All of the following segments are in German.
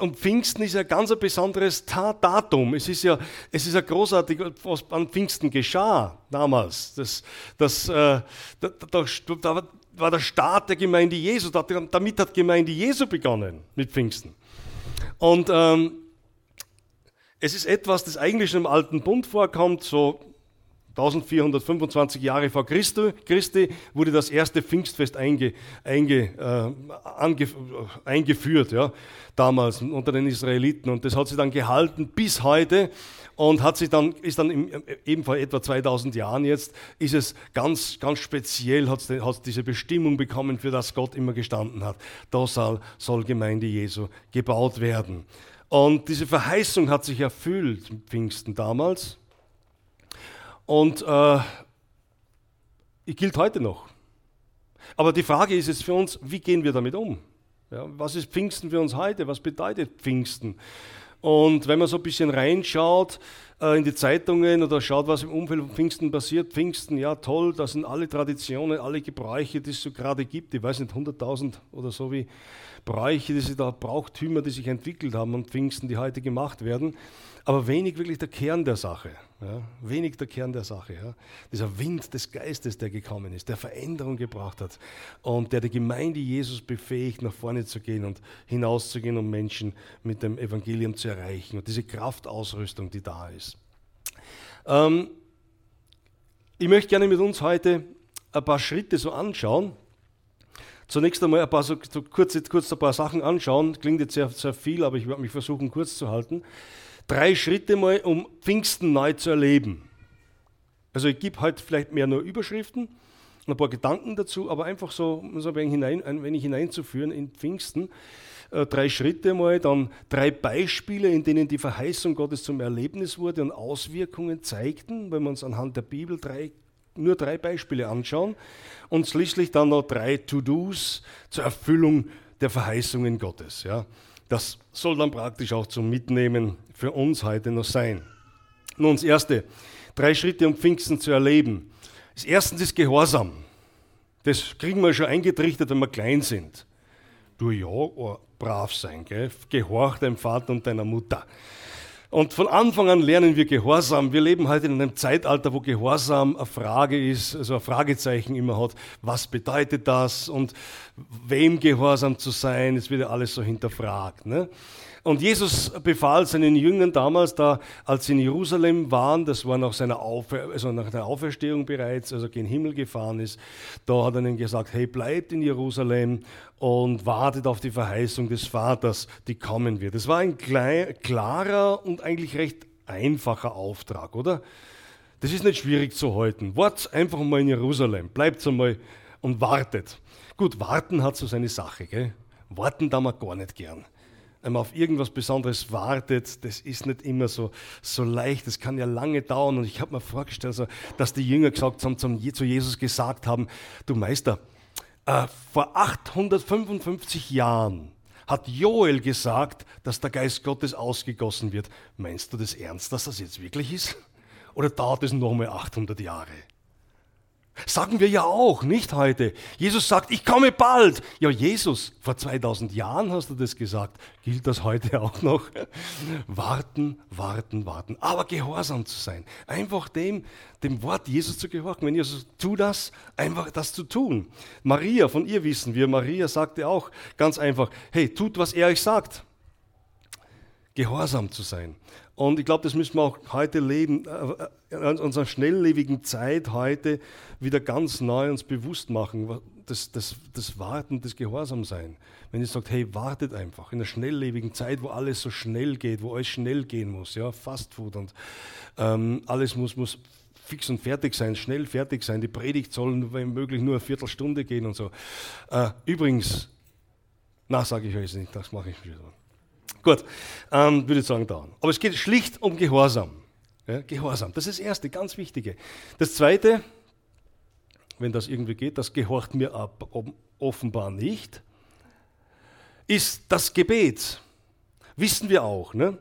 und Pfingsten ist ja ganz ein besonderes Datum. Es ist ja, es ist ja großartig, was an Pfingsten geschah damals. Das, das, äh, da, da, da, war der Start der Gemeinde Jesu. Damit hat Gemeinde Jesu begonnen mit Pfingsten. Und ähm, es ist etwas, das eigentlich schon im Alten Bund vorkommt, so 1425 Jahre vor Christi, Christi wurde das erste Pfingstfest einge, einge, äh, ange, eingeführt, ja, damals unter den Israeliten. Und das hat sich dann gehalten bis heute und hat sich dann, ist dann im, eben vor etwa 2000 Jahren jetzt, ist es ganz, ganz speziell, hat es diese Bestimmung bekommen, für das Gott immer gestanden hat. Da soll, soll Gemeinde Jesu gebaut werden. Und diese Verheißung hat sich erfüllt Pfingsten damals. Und äh, gilt heute noch. Aber die Frage ist jetzt für uns, wie gehen wir damit um? Ja, was ist Pfingsten für uns heute? Was bedeutet Pfingsten? Und wenn man so ein bisschen reinschaut äh, in die Zeitungen oder schaut, was im Umfeld von Pfingsten passiert, Pfingsten, ja toll, das sind alle Traditionen, alle Gebräuche, die es so gerade gibt. Ich weiß nicht, 100.000 oder so wie Bräuche, die sich da, Brauchtümer, die sich entwickelt haben und Pfingsten, die heute gemacht werden. Aber wenig wirklich der Kern der Sache. Ja, wenig der Kern der Sache. Ja. Dieser Wind des Geistes, der gekommen ist, der Veränderung gebracht hat und der die Gemeinde Jesus befähigt, nach vorne zu gehen und hinauszugehen, um Menschen mit dem Evangelium zu erreichen. Und diese Kraftausrüstung, die da ist. Ähm, ich möchte gerne mit uns heute ein paar Schritte so anschauen. Zunächst einmal ein paar so, so kurz, kurz ein paar Sachen anschauen. Klingt jetzt sehr, sehr viel, aber ich werde mich versuchen, kurz zu halten drei Schritte mal, um Pfingsten neu zu erleben. Also ich gebe heute vielleicht mehr nur Überschriften und ein paar Gedanken dazu, aber einfach so, so ein, wenig hinein, ein wenig hineinzuführen in Pfingsten. Äh, drei Schritte mal, dann drei Beispiele, in denen die Verheißung Gottes zum Erlebnis wurde und Auswirkungen zeigten, wenn wir uns anhand der Bibel drei, nur drei Beispiele anschauen. Und schließlich dann noch drei To-Dos zur Erfüllung der Verheißungen Gottes. Ja. Das soll dann praktisch auch zum Mitnehmen für uns heute noch sein. Nun, das Erste, drei Schritte, um Pfingsten zu erleben. Das Erste ist Gehorsam. Das kriegen wir schon eingetrichtert, wenn wir klein sind. Du ja, brav sein, gell? gehorch deinem Vater und deiner Mutter. Und von Anfang an lernen wir Gehorsam. Wir leben heute in einem Zeitalter, wo Gehorsam eine Frage ist, also ein Fragezeichen immer hat. Was bedeutet das und wem Gehorsam zu sein? Es wird ja alles so hinterfragt. Ne? Und Jesus befahl seinen Jüngern damals, da, als sie in Jerusalem waren, das war nach seiner also nach der Auferstehung bereits, also gen Himmel gefahren ist, da hat er ihnen gesagt, hey, bleibt in Jerusalem und wartet auf die Verheißung des Vaters, die kommen wird. Das war ein klarer und eigentlich recht einfacher Auftrag, oder? Das ist nicht schwierig zu halten. Wart einfach mal in Jerusalem, bleibt einmal und wartet. Gut, warten hat so seine Sache, gell? Warten da mal gar nicht gern wenn man auf irgendwas Besonderes wartet, das ist nicht immer so, so leicht, das kann ja lange dauern. Und ich habe mir vorgestellt, also, dass die Jünger gesagt haben, zum, zu Jesus gesagt haben, du Meister, äh, vor 855 Jahren hat Joel gesagt, dass der Geist Gottes ausgegossen wird. Meinst du das ernst, dass das jetzt wirklich ist? Oder dauert es noch mal 800 Jahre? Sagen wir ja auch, nicht heute. Jesus sagt, ich komme bald. Ja, Jesus, vor 2000 Jahren hast du das gesagt. Gilt das heute auch noch? Warten, warten, warten. Aber gehorsam zu sein. Einfach dem, dem Wort Jesus zu gehorchen. Wenn Jesus tu das, einfach das zu tun. Maria, von ihr wissen wir, Maria sagte auch ganz einfach, hey, tut, was er euch sagt. Gehorsam zu sein. Und ich glaube, das müssen wir auch heute leben, äh, äh, in unserer schnelllebigen Zeit heute wieder ganz neu uns bewusst machen, das, das, das Warten, das Gehorsamsein. Wenn ich sage, hey, wartet einfach, in einer schnelllebigen Zeit, wo alles so schnell geht, wo alles schnell gehen muss, ja, Fastfood und ähm, alles muss, muss fix und fertig sein, schnell fertig sein, die Predigt soll, wenn möglich, nur eine Viertelstunde gehen und so. Äh, übrigens, na, sage ich euch nicht, das mache ich wieder. Gut, ähm, würde ich sagen, dauern. Aber es geht schlicht um Gehorsam. Ja, Gehorsam, das ist das Erste, ganz Wichtige. Das Zweite, wenn das irgendwie geht, das gehorcht mir ab, offenbar nicht, ist das Gebet. Wissen wir auch. Ne?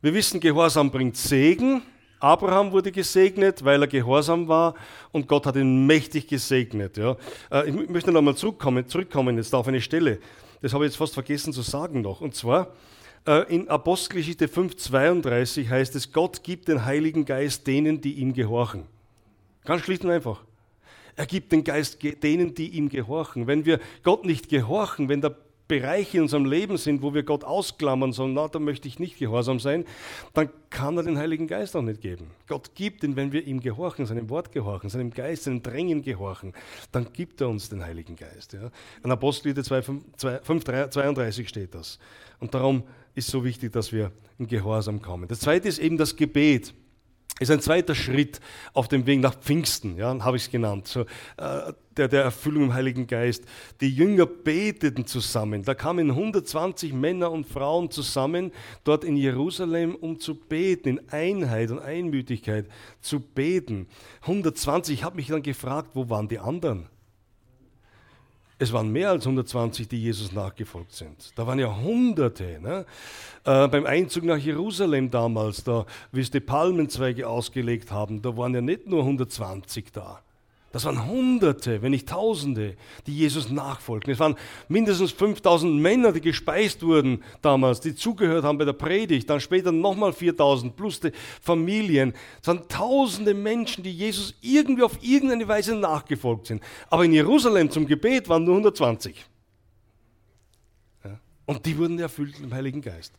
Wir wissen, Gehorsam bringt Segen. Abraham wurde gesegnet, weil er gehorsam war und Gott hat ihn mächtig gesegnet. Ja. Äh, ich möchte noch einmal zurückkommen, zurückkommen jetzt auf eine Stelle. Das habe ich jetzt fast vergessen zu sagen noch. Und zwar, in Apostelgeschichte 5,32 heißt es, Gott gibt den Heiligen Geist denen, die ihm gehorchen. Ganz schlicht und einfach. Er gibt den Geist denen, die ihm gehorchen. Wenn wir Gott nicht gehorchen, wenn da Bereiche in unserem Leben sind, wo wir Gott ausklammern, sagen, na, da möchte ich nicht gehorsam sein, dann kann er den Heiligen Geist auch nicht geben. Gott gibt ihn, wenn wir ihm gehorchen, seinem Wort gehorchen, seinem Geist, seinem Drängen gehorchen, dann gibt er uns den Heiligen Geist. Ja. In Apostelgeschichte 5,32 steht das. Und darum ist so wichtig, dass wir in Gehorsam kommen. Das zweite ist eben das Gebet ist ein zweiter Schritt auf dem Weg nach Pfingsten, ja, habe ich es genannt, so, äh, der, der Erfüllung im Heiligen Geist. Die Jünger beteten zusammen. Da kamen 120 Männer und Frauen zusammen dort in Jerusalem, um zu beten, in Einheit und Einmütigkeit zu beten. 120, ich habe mich dann gefragt, wo waren die anderen? Es waren mehr als 120, die Jesus nachgefolgt sind. Da waren ja Hunderte. Ne? Äh, beim Einzug nach Jerusalem damals, da, wie es die Palmenzweige ausgelegt haben, da waren ja nicht nur 120 da. Das waren Hunderte, wenn nicht Tausende, die Jesus nachfolgten. Es waren mindestens 5000 Männer, die gespeist wurden damals, die zugehört haben bei der Predigt. Dann später nochmal 4000 plus die Familien. Es waren Tausende Menschen, die Jesus irgendwie auf irgendeine Weise nachgefolgt sind. Aber in Jerusalem zum Gebet waren nur 120. Ja. Und die wurden erfüllt im Heiligen Geist.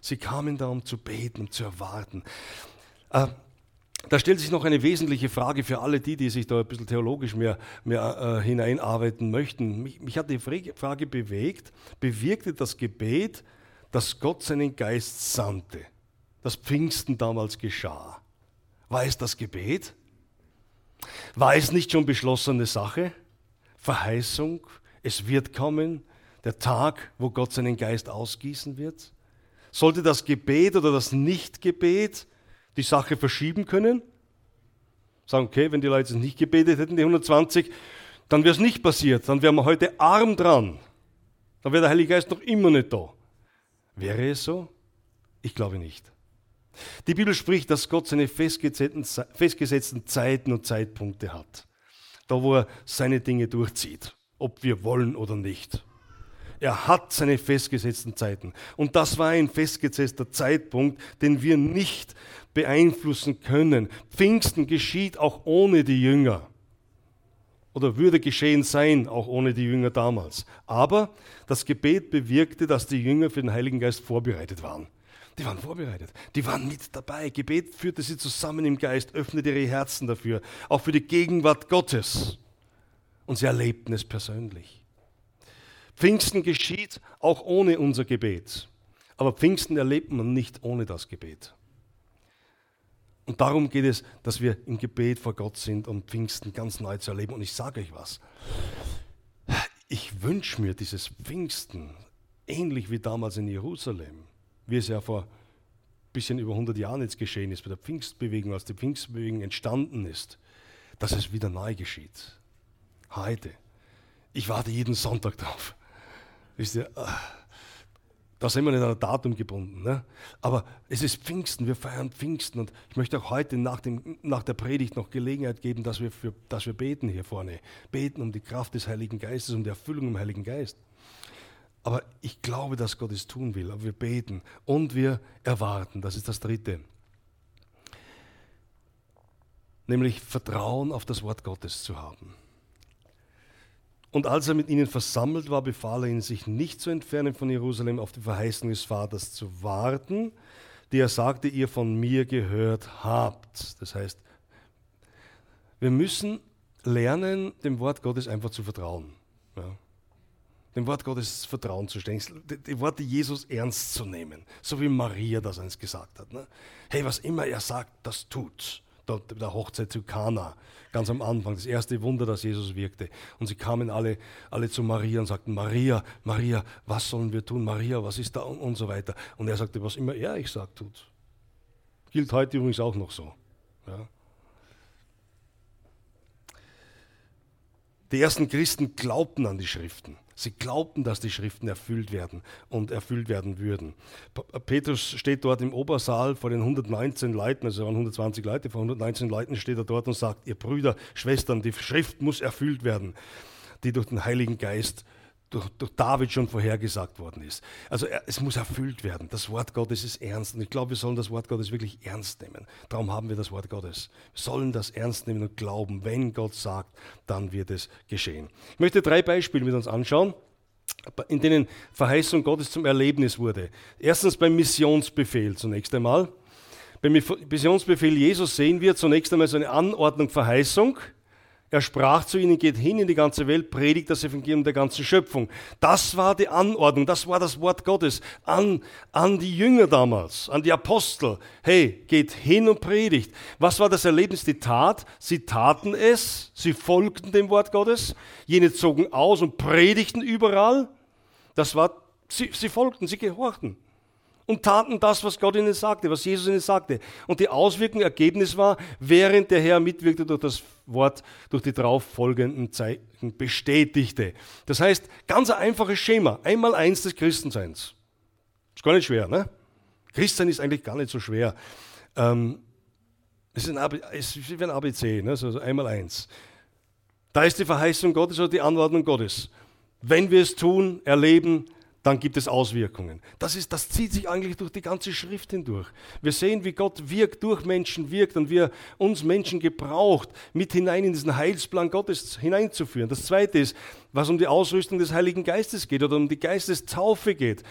Sie kamen da, um zu beten, um zu erwarten. Äh, da stellt sich noch eine wesentliche Frage für alle die, die sich da ein bisschen theologisch mehr, mehr äh, hineinarbeiten möchten. Mich, mich, hat die Frage bewegt, bewirkte das Gebet, dass Gott seinen Geist sandte, das Pfingsten damals geschah. War es das Gebet? War es nicht schon beschlossene Sache? Verheißung, es wird kommen, der Tag, wo Gott seinen Geist ausgießen wird? Sollte das Gebet oder das Nichtgebet die Sache verschieben können. Sagen, okay, wenn die Leute nicht gebetet hätten, die 120, dann wäre es nicht passiert. Dann wären wir heute arm dran. Dann wäre der Heilige Geist noch immer nicht da. Wäre es so? Ich glaube nicht. Die Bibel spricht, dass Gott seine festgesetzten Zeiten und Zeitpunkte hat. Da, wo er seine Dinge durchzieht, ob wir wollen oder nicht. Er hat seine festgesetzten Zeiten. Und das war ein festgesetzter Zeitpunkt, den wir nicht beeinflussen können. Pfingsten geschieht auch ohne die Jünger. Oder würde geschehen sein, auch ohne die Jünger damals. Aber das Gebet bewirkte, dass die Jünger für den Heiligen Geist vorbereitet waren. Die waren vorbereitet. Die waren mit dabei. Gebet führte sie zusammen im Geist, öffnete ihre Herzen dafür, auch für die Gegenwart Gottes. Und sie erlebten es persönlich. Pfingsten geschieht auch ohne unser Gebet. Aber Pfingsten erlebt man nicht ohne das Gebet. Und darum geht es, dass wir im Gebet vor Gott sind, um Pfingsten ganz neu zu erleben. Und ich sage euch was. Ich wünsche mir dieses Pfingsten, ähnlich wie damals in Jerusalem, wie es ja vor ein bisschen über 100 Jahren jetzt geschehen ist, bei der Pfingstbewegung, als die Pfingstbewegung entstanden ist, dass es wieder neu geschieht. Heute. Ich warte jeden Sonntag drauf. Wisst ihr, ah, da sind wir nicht an ein Datum gebunden. Ne? Aber es ist Pfingsten, wir feiern Pfingsten und ich möchte auch heute nach, dem, nach der Predigt noch Gelegenheit geben, dass wir, für, dass wir beten hier vorne. Beten um die Kraft des Heiligen Geistes, um die Erfüllung im Heiligen Geist. Aber ich glaube, dass Gott es tun will. Aber wir beten und wir erwarten. Das ist das Dritte. Nämlich Vertrauen auf das Wort Gottes zu haben. Und als er mit ihnen versammelt war, befahl er ihnen, sich nicht zu entfernen von Jerusalem, auf die Verheißung des Vaters zu warten, die er sagte, ihr von mir gehört habt. Das heißt, wir müssen lernen, dem Wort Gottes einfach zu vertrauen. Ja. Dem Wort Gottes Vertrauen zu stellen, die Worte Jesus ernst zu nehmen, so wie Maria das eins gesagt hat. Ne? Hey, was immer er sagt, das tut der Hochzeit zu Kana, ganz am Anfang, das erste Wunder, das Jesus wirkte. Und sie kamen alle, alle zu Maria und sagten, Maria, Maria, was sollen wir tun? Maria, was ist da? Und, so weiter. Und er sagte, was immer er ich sage, tut. Gilt heute übrigens auch noch so. Ja. Die ersten Christen glaubten an die Schriften. Sie glaubten, dass die Schriften erfüllt werden und erfüllt werden würden. Petrus steht dort im Obersaal vor den 119 Leuten, also waren 120 Leute, vor 119 Leuten steht er dort und sagt, ihr Brüder, Schwestern, die Schrift muss erfüllt werden, die durch den Heiligen Geist durch, durch, David schon vorhergesagt worden ist. Also es muss erfüllt werden. Das Wort Gottes ist ernst. Und ich glaube, wir sollen das Wort Gottes wirklich ernst nehmen. Darum haben wir das Wort Gottes. Wir sollen das ernst nehmen und glauben, wenn Gott sagt, dann wird es geschehen. Ich möchte drei Beispiele mit uns anschauen in denen Verheißung Gottes zum Erlebnis wurde. Erstens beim Missionsbefehl zunächst einmal. Beim Missionsbefehl Jesus sehen wir zunächst einmal so eine Anordnung, Verheißung. Er sprach zu ihnen, geht hin in die ganze Welt, predigt das Evangelium der ganzen Schöpfung. Das war die Anordnung, das war das Wort Gottes an, an die Jünger damals, an die Apostel. Hey, geht hin und predigt. Was war das Erlebnis, die Tat? Sie taten es, sie folgten dem Wort Gottes. Jene zogen aus und predigten überall. Das war, sie, sie folgten, sie gehorchten und taten das, was Gott ihnen sagte, was Jesus ihnen sagte. Und die Auswirkung, Ergebnis war, während der Herr mitwirkte durch das Wort, durch die darauf folgenden Zeichen bestätigte. Das heißt, ganz ein einfaches Schema, einmal eins des Christenseins. Ist gar nicht schwer, ne? Christsein ist eigentlich gar nicht so schwer. Ähm, es ist, ein es ist wie ein ABC, ne? also einmal eins. Da ist die Verheißung Gottes oder die Anordnung Gottes. Wenn wir es tun, erleben, dann gibt es Auswirkungen. Das, ist, das zieht sich eigentlich durch die ganze Schrift hindurch. Wir sehen, wie Gott wirkt, durch Menschen wirkt und wie er uns Menschen gebraucht, mit hinein in diesen Heilsplan Gottes hineinzuführen. Das Zweite ist, was um die Ausrüstung des Heiligen Geistes geht oder um die Geistestaufe geht.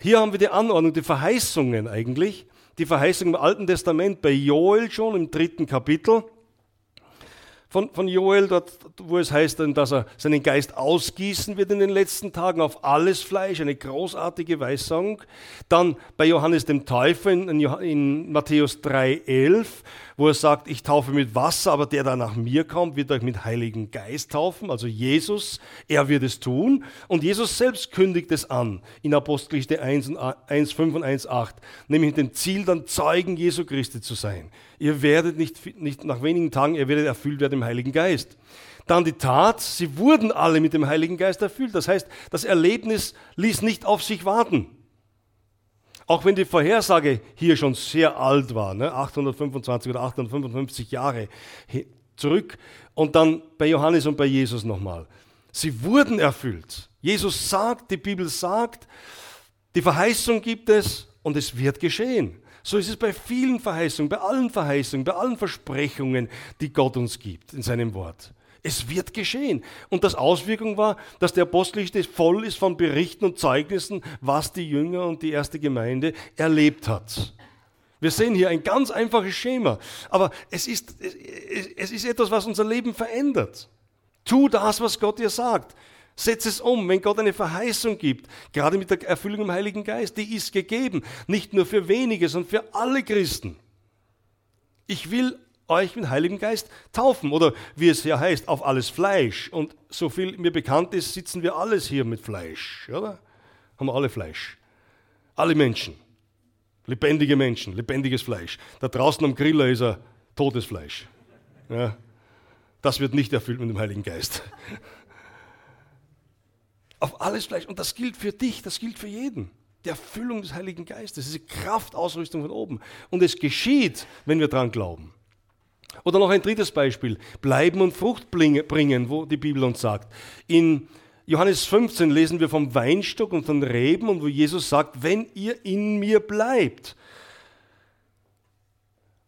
Hier haben wir die Anordnung, die Verheißungen eigentlich. Die Verheißung im Alten Testament bei Joel schon im dritten Kapitel von, von Joel, dort, wo es heißt, dass er seinen Geist ausgießen wird in den letzten Tagen auf alles Fleisch, eine großartige Weissagung. Dann bei Johannes dem Täufer in, in Matthäus 3,11, wo er sagt, ich taufe mit Wasser, aber der, der nach mir kommt, wird euch mit Heiligen Geist taufen, also Jesus, er wird es tun. Und Jesus selbst kündigt es an in Apostelgeschichte 1, 5 und 1, 8, nämlich mit dem Ziel, dann Zeugen Jesu Christi zu sein. Ihr werdet nicht, nicht nach wenigen Tagen, ihr werdet erfüllt werden im Heiligen Geist. Dann die Tat, sie wurden alle mit dem Heiligen Geist erfüllt. Das heißt, das Erlebnis ließ nicht auf sich warten. Auch wenn die Vorhersage hier schon sehr alt war, ne? 825 oder 855 Jahre zurück, und dann bei Johannes und bei Jesus nochmal. Sie wurden erfüllt. Jesus sagt, die Bibel sagt, die Verheißung gibt es und es wird geschehen. So ist es bei vielen Verheißungen, bei allen Verheißungen, bei allen Versprechungen, die Gott uns gibt in seinem Wort. Es wird geschehen. Und das Auswirkung war, dass der Apostelgeschichte voll ist von Berichten und Zeugnissen, was die Jünger und die erste Gemeinde erlebt hat. Wir sehen hier ein ganz einfaches Schema, aber es ist, es ist etwas, was unser Leben verändert. Tu das, was Gott dir sagt. Setz es um, wenn Gott eine Verheißung gibt, gerade mit der Erfüllung im Heiligen Geist, die ist gegeben, nicht nur für wenige, sondern für alle Christen. Ich will euch mit Heiligen Geist taufen oder wie es ja heißt, auf alles Fleisch. Und so viel mir bekannt ist, sitzen wir alles hier mit Fleisch, oder? Haben wir alle Fleisch. Alle Menschen. Lebendige Menschen, lebendiges Fleisch. Da draußen am Griller ist er totes Fleisch. Ja, das wird nicht erfüllt mit dem Heiligen Geist auf alles Fleisch. Und das gilt für dich, das gilt für jeden. Die Erfüllung des Heiligen Geistes, diese Kraftausrüstung von oben. Und es geschieht, wenn wir daran glauben. Oder noch ein drittes Beispiel, bleiben und Frucht bringen, wo die Bibel uns sagt. In Johannes 15 lesen wir vom Weinstock und von Reben und wo Jesus sagt, wenn ihr in mir bleibt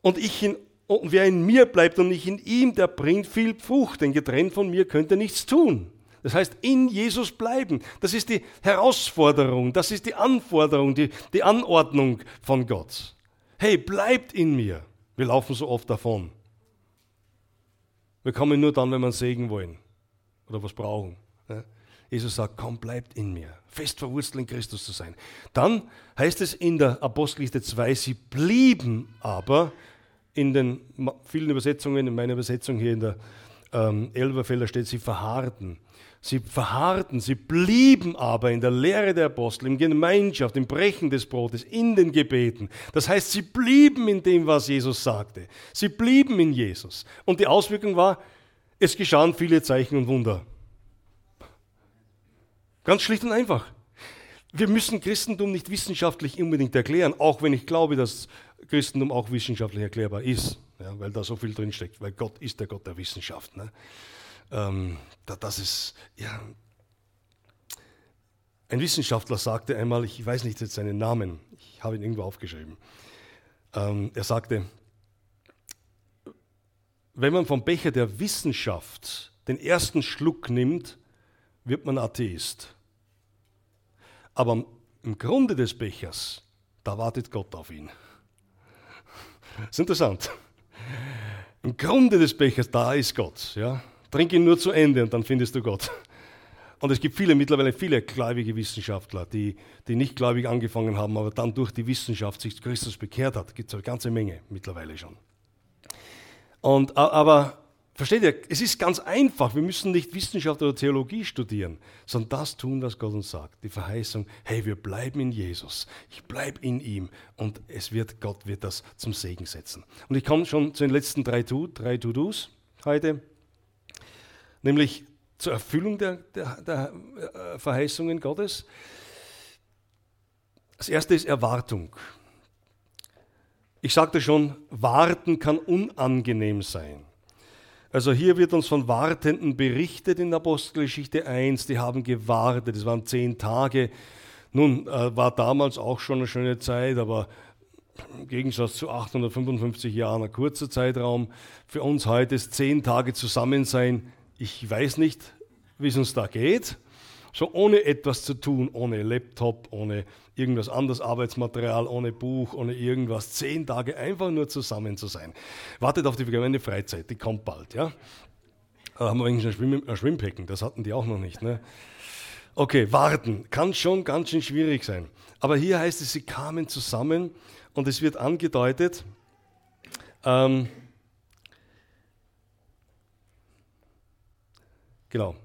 und ich in und wer in mir bleibt und ich in ihm, der bringt viel Frucht, denn getrennt von mir könnt ihr nichts tun. Das heißt, in Jesus bleiben. Das ist die Herausforderung, das ist die Anforderung, die, die Anordnung von Gott. Hey, bleibt in mir. Wir laufen so oft davon. Wir kommen nur dann, wenn wir einen Segen wollen oder was brauchen. Jesus sagt, komm, bleibt in mir. Fest verwurzelt in Christus zu sein. Dann heißt es in der Apostelgeschichte 2, sie blieben aber in den vielen Übersetzungen, in meiner Übersetzung hier in der ähm, Elberfelder steht, sie verharrten. Sie verharrten, sie blieben aber in der Lehre der Apostel, in Gemeinschaft, im Brechen des Brotes, in den Gebeten. Das heißt, sie blieben in dem, was Jesus sagte. Sie blieben in Jesus. Und die Auswirkung war, es geschahen viele Zeichen und Wunder. Ganz schlicht und einfach. Wir müssen Christentum nicht wissenschaftlich unbedingt erklären, auch wenn ich glaube, dass Christentum auch wissenschaftlich erklärbar ist, ja, weil da so viel drinsteckt, weil Gott ist der Gott der Wissenschaft. Ne? Ähm, das ist, ja, Ein Wissenschaftler sagte einmal, ich weiß nicht jetzt seinen Namen, ich habe ihn irgendwo aufgeschrieben. Ähm, er sagte, wenn man vom Becher der Wissenschaft den ersten Schluck nimmt, wird man Atheist. Aber im Grunde des Bechers, da wartet Gott auf ihn. Das ist interessant. Im Grunde des Bechers, da ist Gott. Ja? Trink ihn nur zu Ende und dann findest du Gott. Und es gibt viele, mittlerweile viele gläubige Wissenschaftler, die, die nicht gläubig angefangen haben, aber dann durch die Wissenschaft sich Christus bekehrt hat. Gibt es eine ganze Menge mittlerweile schon. Und, aber versteht ihr, es ist ganz einfach. Wir müssen nicht Wissenschaft oder Theologie studieren, sondern das tun, was Gott uns sagt. Die Verheißung, hey, wir bleiben in Jesus. Ich bleibe in ihm und es wird, Gott wird das zum Segen setzen. Und ich komme schon zu den letzten drei To-Dos heute, nämlich zur Erfüllung der, der, der äh, Verheißungen Gottes. Das erste ist Erwartung. Ich sagte schon, warten kann unangenehm sein. Also hier wird uns von Wartenden berichtet in Apostelgeschichte 1, die haben gewartet, es waren zehn Tage. Nun, äh, war damals auch schon eine schöne Zeit, aber im Gegensatz zu 855 Jahren ein kurzer Zeitraum. Für uns heute ist zehn Tage zusammen sein. Ich weiß nicht, wie es uns da geht. So ohne etwas zu tun, ohne Laptop, ohne irgendwas anderes Arbeitsmaterial, ohne Buch, ohne irgendwas. Zehn Tage einfach nur zusammen zu sein. Wartet auf die vergangene Freizeit, die kommt bald. Ja? Da haben wir eigentlich ein, Schwimm ein Schwimmbecken, das hatten die auch noch nicht. Ne? Okay, warten kann schon ganz schön schwierig sein. Aber hier heißt es, sie kamen zusammen und es wird angedeutet, ähm, genau,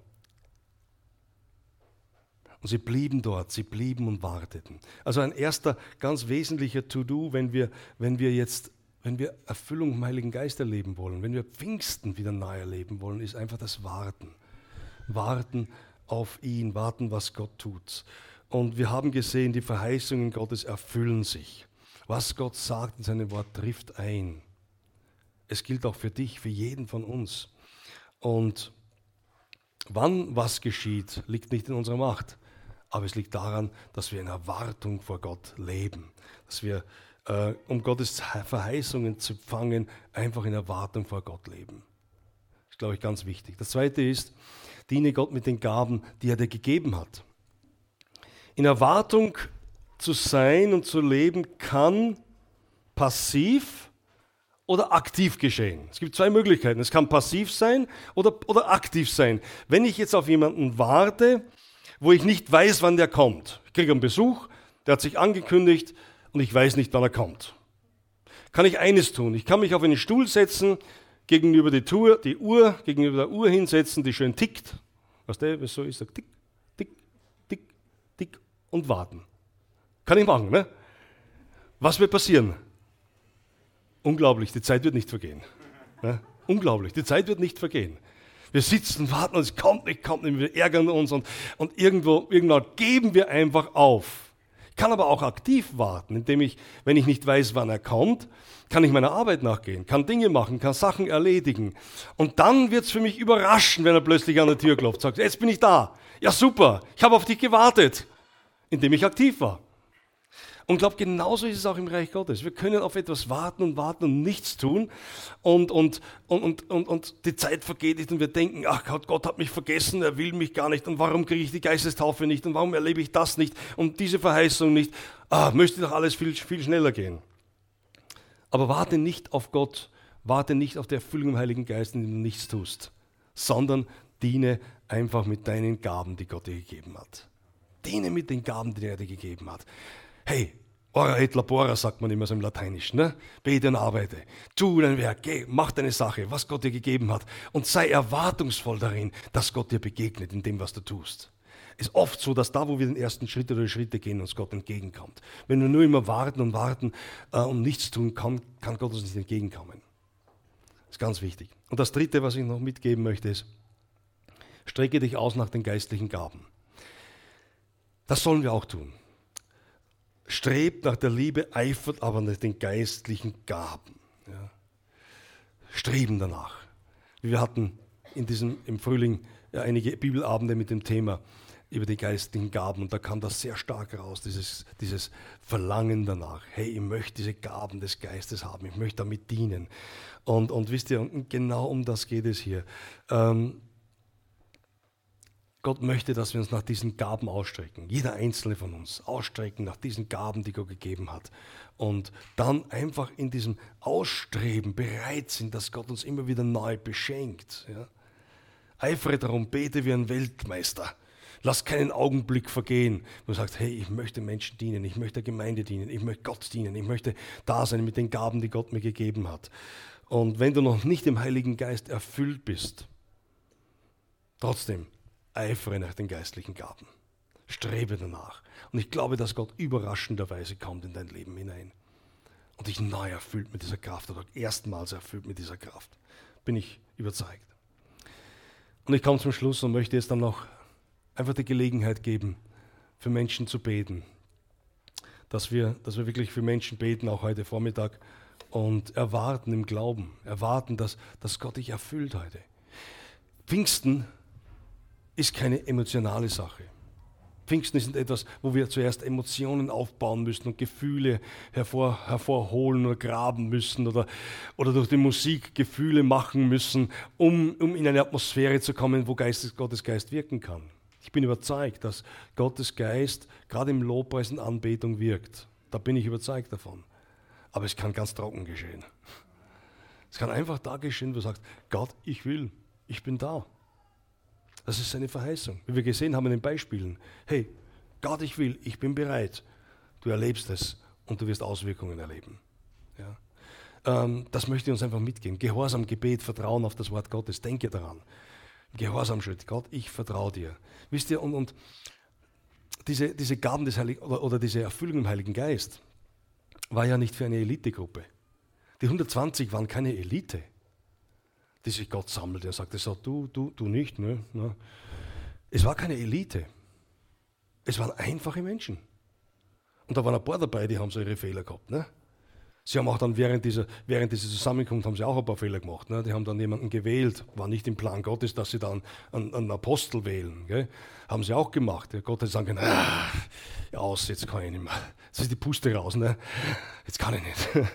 und sie blieben dort, sie blieben und warteten. Also ein erster ganz wesentlicher To-Do, wenn wir, wenn wir jetzt, wenn wir Erfüllung im Heiligen Geist erleben wollen, wenn wir Pfingsten wieder neu erleben wollen, ist einfach das Warten. Warten auf ihn, warten, was Gott tut. Und wir haben gesehen, die Verheißungen Gottes erfüllen sich. Was Gott sagt in seinem Wort trifft ein. Es gilt auch für dich, für jeden von uns. Und wann was geschieht, liegt nicht in unserer Macht aber es liegt daran, dass wir in Erwartung vor Gott leben, dass wir, äh, um Gottes Verheißungen zu empfangen, einfach in Erwartung vor Gott leben. Das ist, glaube ich, ganz wichtig. Das Zweite ist, diene Gott mit den Gaben, die er dir gegeben hat. In Erwartung zu sein und zu leben kann passiv oder aktiv geschehen. Es gibt zwei Möglichkeiten. Es kann passiv sein oder, oder aktiv sein. Wenn ich jetzt auf jemanden warte, wo ich nicht weiß, wann der kommt. Ich kriege einen Besuch, der hat sich angekündigt und ich weiß nicht, wann er kommt. Kann ich eines tun? Ich kann mich auf einen Stuhl setzen, gegenüber die, Tour, die Uhr, gegenüber der Uhr hinsetzen, die schön tickt. Der, was so ist, sagt tick, tick, tick, tick und warten. Kann ich machen, ne? Was wird passieren? Unglaublich, die Zeit wird nicht vergehen. Ne? Unglaublich, die Zeit wird nicht vergehen. Wir sitzen warten und es kommt nicht, kommt nicht, wir ärgern uns und, und irgendwo, irgendwann geben wir einfach auf. Ich kann aber auch aktiv warten, indem ich, wenn ich nicht weiß, wann er kommt, kann ich meiner Arbeit nachgehen, kann Dinge machen, kann Sachen erledigen. Und dann wird es für mich überraschen, wenn er plötzlich an der Tür klopft, sagt, jetzt bin ich da. Ja super, ich habe auf dich gewartet, indem ich aktiv war. Und glaube, genauso ist es auch im Reich Gottes. Wir können auf etwas warten und warten und nichts tun. Und, und, und, und, und, und die Zeit vergeht nicht und wir denken, ach Gott, Gott hat mich vergessen, er will mich gar nicht. Und warum kriege ich die Geistestaufe nicht? Und warum erlebe ich das nicht? Und diese Verheißung nicht? Ah, müsste doch alles viel, viel schneller gehen. Aber warte nicht auf Gott. Warte nicht auf die Erfüllung im Heiligen Geist, indem du nichts tust. Sondern diene einfach mit deinen Gaben, die Gott dir gegeben hat. Diene mit den Gaben, die er dir gegeben hat. Hey, ora et labora, sagt man immer so im Lateinischen. Ne? Bete und arbeite. Tu dein Werk, geh, mach deine Sache, was Gott dir gegeben hat. Und sei erwartungsvoll darin, dass Gott dir begegnet in dem, was du tust. Ist oft so, dass da, wo wir den ersten Schritt oder Schritte gehen, uns Gott entgegenkommt. Wenn wir nur immer warten und warten äh, und nichts tun, kann, kann Gott uns nicht entgegenkommen. Das ist ganz wichtig. Und das Dritte, was ich noch mitgeben möchte, ist, strecke dich aus nach den geistlichen Gaben. Das sollen wir auch tun strebt nach der Liebe, eifert aber nach den geistlichen Gaben. Ja. Streben danach. Wir hatten in diesem, im Frühling ja, einige Bibelabende mit dem Thema über die geistigen Gaben und da kam das sehr stark raus, dieses, dieses Verlangen danach. Hey, ich möchte diese Gaben des Geistes haben, ich möchte damit dienen. Und, und wisst ihr, genau um das geht es hier. Ähm, Gott möchte, dass wir uns nach diesen Gaben ausstrecken. Jeder einzelne von uns ausstrecken nach diesen Gaben, die Gott gegeben hat. Und dann einfach in diesem Ausstreben bereit sind, dass Gott uns immer wieder neu beschenkt. Ja? Eifere darum, bete wie ein Weltmeister. Lass keinen Augenblick vergehen. Du sagst, hey, ich möchte Menschen dienen, ich möchte der Gemeinde dienen, ich möchte Gott dienen, ich möchte da sein mit den Gaben, die Gott mir gegeben hat. Und wenn du noch nicht im Heiligen Geist erfüllt bist, trotzdem eifere nach den geistlichen Gaben. Strebe danach. Und ich glaube, dass Gott überraschenderweise kommt in dein Leben hinein. Und dich neu erfüllt mit dieser Kraft oder erstmals erfüllt mit dieser Kraft. Bin ich überzeugt. Und ich komme zum Schluss und möchte jetzt dann noch einfach die Gelegenheit geben, für Menschen zu beten. Dass wir, dass wir wirklich für Menschen beten, auch heute Vormittag, und erwarten im Glauben, erwarten, dass, dass Gott dich erfüllt heute. Pfingsten ist keine emotionale Sache. Pfingsten ist etwas, wo wir zuerst Emotionen aufbauen müssen und Gefühle hervor, hervorholen oder graben müssen oder, oder durch die Musik Gefühle machen müssen, um, um in eine Atmosphäre zu kommen, wo Geistes, Gottes Geist wirken kann. Ich bin überzeugt, dass Gottes Geist gerade im Lobpreis und Anbetung wirkt. Da bin ich überzeugt davon. Aber es kann ganz trocken geschehen. Es kann einfach da geschehen, wo du sagst, Gott, ich will, ich bin da. Das ist seine Verheißung. Wie wir gesehen haben in den Beispielen. Hey, Gott, ich will, ich bin bereit. Du erlebst es und du wirst Auswirkungen erleben. Ja? Ähm, das möchte ich uns einfach mitgeben. Gehorsam, Gebet, Vertrauen auf das Wort Gottes. Denke daran. Gehorsam Schritt. Gott, ich vertraue dir. Wisst ihr, und, und diese, diese Gaben des Heiligen, oder, oder diese Erfüllung im Heiligen Geist war ja nicht für eine Elitegruppe. Die 120 waren keine Elite die sich Gott sammelte. Er sagte so, du, du, du nicht. Ne? Es war keine Elite. Es waren einfache Menschen. Und da waren ein paar dabei, die haben so ihre Fehler gehabt. Ne? Sie haben auch dann während dieser, während dieser Zusammenkunft haben sie auch ein paar Fehler gemacht. Ne? Die haben dann jemanden gewählt. War nicht im Plan Gottes, dass sie dann einen, einen Apostel wählen. Gell? Haben sie auch gemacht. Ja, Gott hat gesagt, ja, aus, jetzt kann ich nicht mehr. Jetzt ist die Puste raus. Ne? Jetzt kann ich nicht.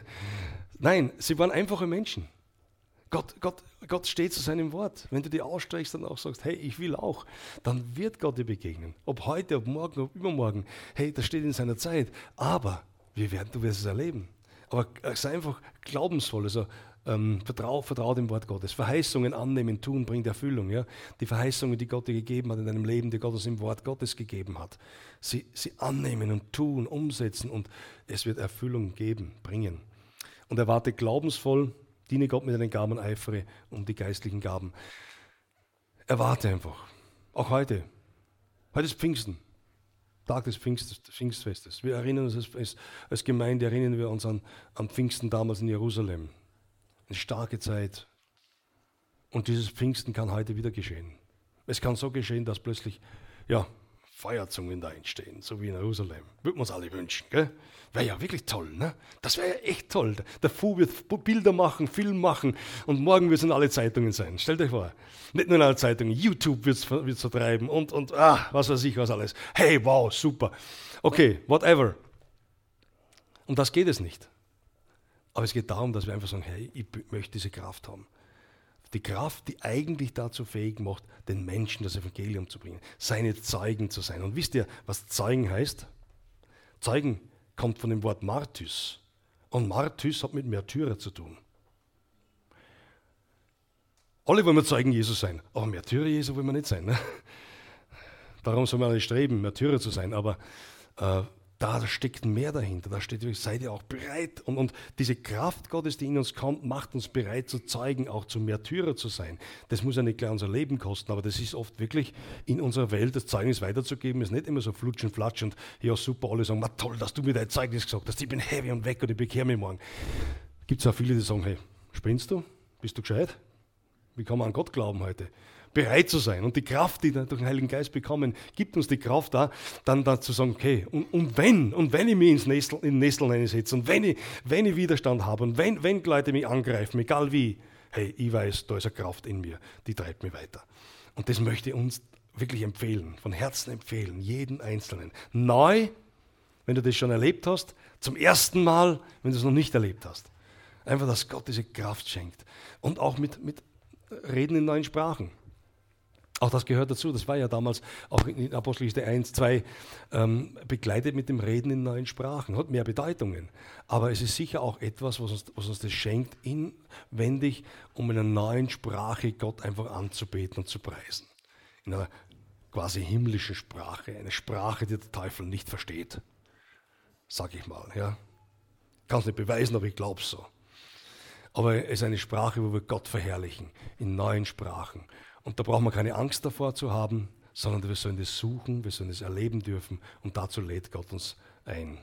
Nein, sie waren einfache Menschen. Gott, Gott, Gott steht zu seinem Wort. Wenn du die ausstreichst und auch sagst, hey, ich will auch, dann wird Gott dir begegnen. Ob heute, ob morgen, ob übermorgen. Hey, das steht in seiner Zeit. Aber wir werden, du wirst es erleben. Aber sei einfach glaubensvoll. Also ähm, vertrau, vertrau dem Wort Gottes. Verheißungen annehmen, tun, bringt Erfüllung. Ja? Die Verheißungen, die Gott dir gegeben hat in deinem Leben, die Gott uns im Wort Gottes gegeben hat. Sie, sie annehmen und tun, umsetzen und es wird Erfüllung geben, bringen. Und erwarte glaubensvoll, Diene Gott mit deinen Gaben, eifere um die geistlichen Gaben. Erwarte einfach. Auch heute. Heute ist Pfingsten. Tag des Pfingst, Pfingstfestes. Wir erinnern uns als, als, Gemeinde, erinnern wir uns an, an Pfingsten damals in Jerusalem. Eine starke Zeit. Und dieses Pfingsten kann heute wieder geschehen. Es kann so geschehen, dass plötzlich, ja, Feuerzungen da entstehen, so wie in Jerusalem. Würden wir uns alle wünschen, gell? Wäre ja wirklich toll, ne? Das wäre ja echt toll. Der Fu wird Bilder machen, Film machen und morgen wird es in alle Zeitungen sein. Stellt euch vor. Nicht nur in alle Zeitungen, YouTube wird es vertreiben und, und, ah, was weiß ich, was alles. Hey, wow, super. Okay, whatever. Um das geht es nicht. Aber es geht darum, dass wir einfach sagen, hey, ich möchte diese Kraft haben die Kraft, die eigentlich dazu fähig macht, den Menschen das Evangelium zu bringen, seine Zeugen zu sein. Und wisst ihr, was Zeugen heißt? Zeugen kommt von dem Wort Martys. Und Martys hat mit Märtyrer zu tun. Alle wollen wir Zeugen Jesus sein, aber Märtyrer Jesu wollen wir nicht sein. Ne? Darum soll man alle streben, Märtyrer zu sein. Aber äh, da steckt mehr dahinter. Da steht, seid ihr auch bereit. Und, und diese Kraft Gottes, die in uns kommt, macht uns bereit zu zeigen, auch zum Märtyrer zu sein. Das muss ja nicht gleich unser Leben kosten, aber das ist oft wirklich in unserer Welt, das Zeugnis weiterzugeben, ist nicht immer so flutsch und flatsch und ja super, alle sagen, toll, dass du mir dein Zeugnis gesagt hast, ich bin heavy und weg und ich bekehre mich morgen. Gibt es auch viele, die sagen, hey, spinnst du? Bist du gescheit? Wie kann man an Gott glauben heute? Bereit zu sein. Und die Kraft, die wir durch den Heiligen Geist bekommen, gibt uns die Kraft da, dann, dann zu sagen, okay, und, und wenn, und wenn ich mich ins Nestel, in Nesteln einsetze und wenn ich, wenn ich Widerstand habe und wenn, wenn Leute mich angreifen, egal wie, hey, ich weiß, da ist eine Kraft in mir, die treibt mich weiter. Und das möchte uns wirklich empfehlen, von Herzen empfehlen, jeden Einzelnen. Neu, wenn du das schon erlebt hast, zum ersten Mal, wenn du es noch nicht erlebt hast. Einfach, dass Gott diese Kraft schenkt. Und auch mit, mit Reden in neuen Sprachen. Auch das gehört dazu. Das war ja damals auch in Apostelgeschichte 1, 2 ähm, begleitet mit dem Reden in neuen Sprachen. Hat mehr Bedeutungen. Aber es ist sicher auch etwas, was uns, was uns das schenkt, inwendig, um in einer neuen Sprache Gott einfach anzubeten und zu preisen. In einer quasi himmlischen Sprache. Eine Sprache, die der Teufel nicht versteht. Sag ich mal. Ja. Kann es nicht beweisen, aber ich glaube so. Aber es ist eine Sprache, wo wir Gott verherrlichen, in neuen Sprachen. Und da braucht man keine Angst davor zu haben, sondern wir sollen das suchen, wir sollen es erleben dürfen und dazu lädt Gott uns ein.